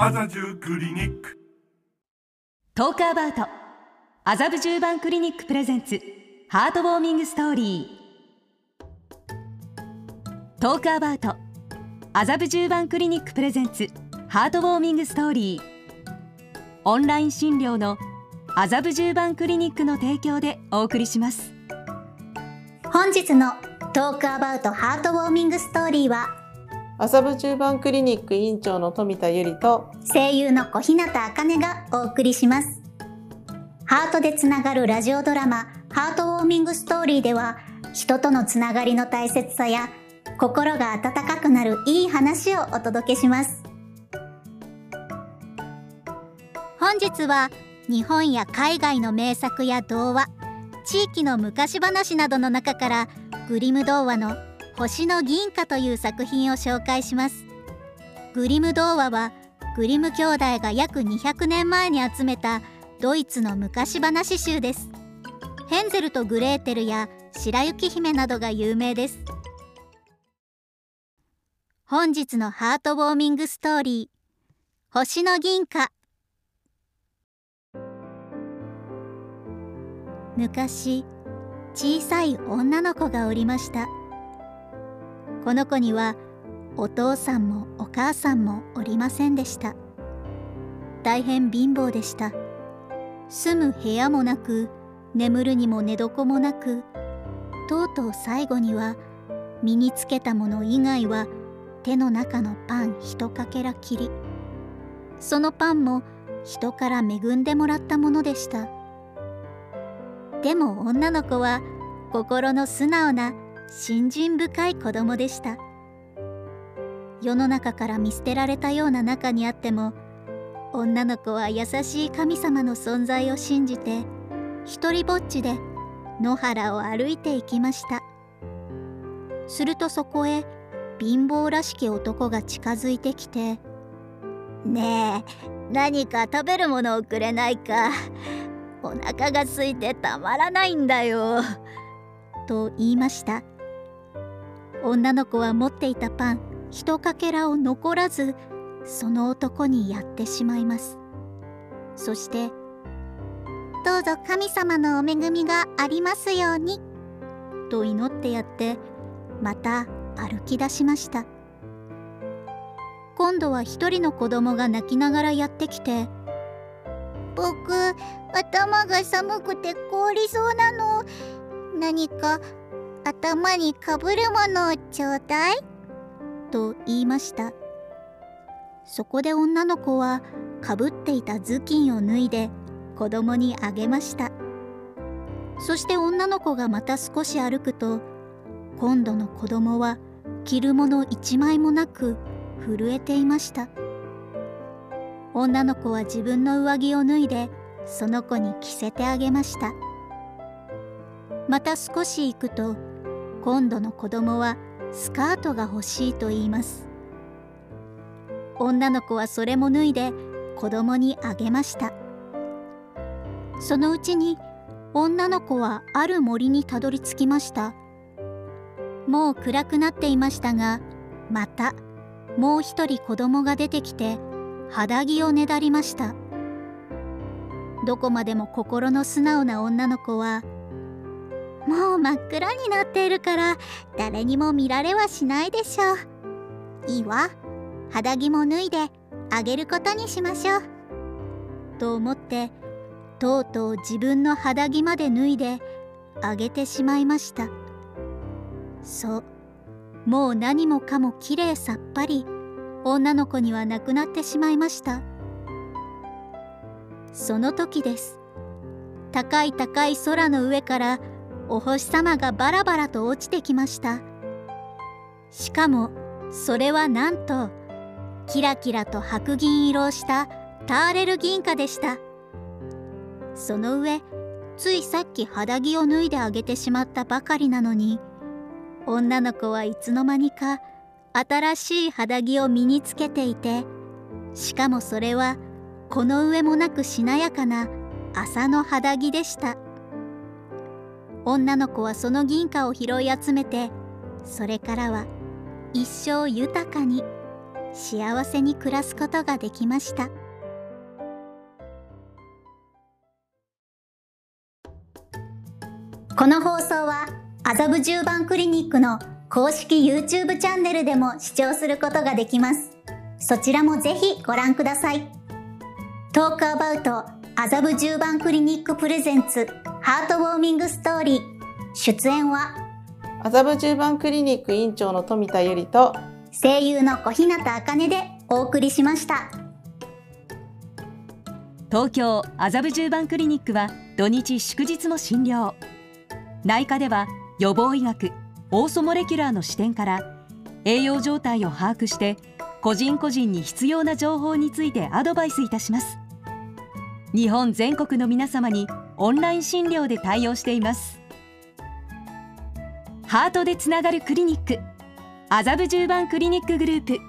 麻布クリニック。 Talk About。麻布十番クリニック presents。Heartwarming Story。Talk About。麻布十番クリニック presents。Heartwarming Story。オンライン診療の麻布十番クリニックの提供でお送りします。本日の Talk About ハートウォーミングストーリーは麻布十番クリニック院長の富田由里と声優の小日向茜がお送りします。ハートでつながるラジオドラマハートウォーミングストーリーでは人とのつながりの大切さや心が温かくなるいい話をお届けします。本日は日本や海外の名作や童話地域の昔話などの中からグリム童話の星の銀貨という作品を紹介します。グリム童話はグリム兄弟が約200年前に集めたドイツの昔話集です。ヘンゼルとグレーテルや白雪姫などが有名です。本日のハートウォーミングストーリー。星の銀貨。昔小さい女の子がおりました。この子にはお父さんもお母さんもおりませんでした。大変貧乏でした。住む部屋もなく眠るにも寝床もなくとうとう最後には身につけたもの以外は手の中のパン一かけらきり。そのパンも人から恵んでもらったものでした。でも女の子は心の素直な信心深い子供でした。世の中から見捨てられたような中にあっても女の子は優しい神様の存在を信じて一りぼっちで野原を歩いていきました。するとそこへ貧乏らしき男が近づいてきて「ねえ何か食べるものをくれないかお腹が空いてたまらないんだよ」と言いました。女の子は持っていたパン一かけらを残らずその男にやってしまいます。そして「どうぞ神様のお恵みがありますように」と祈ってやってまた歩き出しました。今度は一人の子供が泣きながらやってきて「僕頭が寒くて凍りそうなの。何か頭にかぶるものをちょうだい」と言いました。そこで女の子はかぶっていた頭巾を脱いで子供にあげました。そして女の子がまた少し歩くと今度の子供は着るもの一枚もなく震えていました。女の子は自分の上着を脱いでその子に着せてあげました。また少し行くと今度の子供はスカートが欲しいと言います。女の子はそれも脱いで子供にあげました。そのうちに女の子はある森にたどり着きました。もう暗くなっていましたがまたもう一人子供が出てきて肌着をねだりました。どこまでも心の素直な女の子はもう真っ暗になっているから誰にも見られはしないでしょう。いいわ。肌着も脱いであげることにしましょう。と思ってとうとう自分の肌着まで脱いであげてしまいました。そう。もう何もかもきれいさっぱり女の子にはなくなってしまいました。その時です。高い高い空の上からお星様がバラバラと落ちてきました。しかもそれはなんとキラキラと白銀色をしたターレル銀貨でした。その上ついさっき肌着を脱いであげてしまったばかりなのに女の子はいつの間にか新しい肌着を身につけていてしかもそれはこの上もなくしなやかな麻の肌着でした。女の子はその銀貨を拾い集めてそれからは一生豊かに幸せに暮らすことができました。この放送は麻布十番クリニックの公式 YouTube チャンネルでも視聴することができます。そちらもぜひご覧ください。トークアバウト麻布十番クリニックプレゼンツハートウォーミングストーリー。出演は麻布十番クリニック院長の富田由里と声優の小日向茜でお送りしました。東京麻布十番クリニックは土日祝日も診療。内科では予防医学オーソモレキュラーの視点から栄養状態を把握して個人個人に必要な情報についてアドバイスいたします。日本全国の皆様にオンライン診療で対応しています。ハートでつながるクリニック。麻布十番クリニックグループ。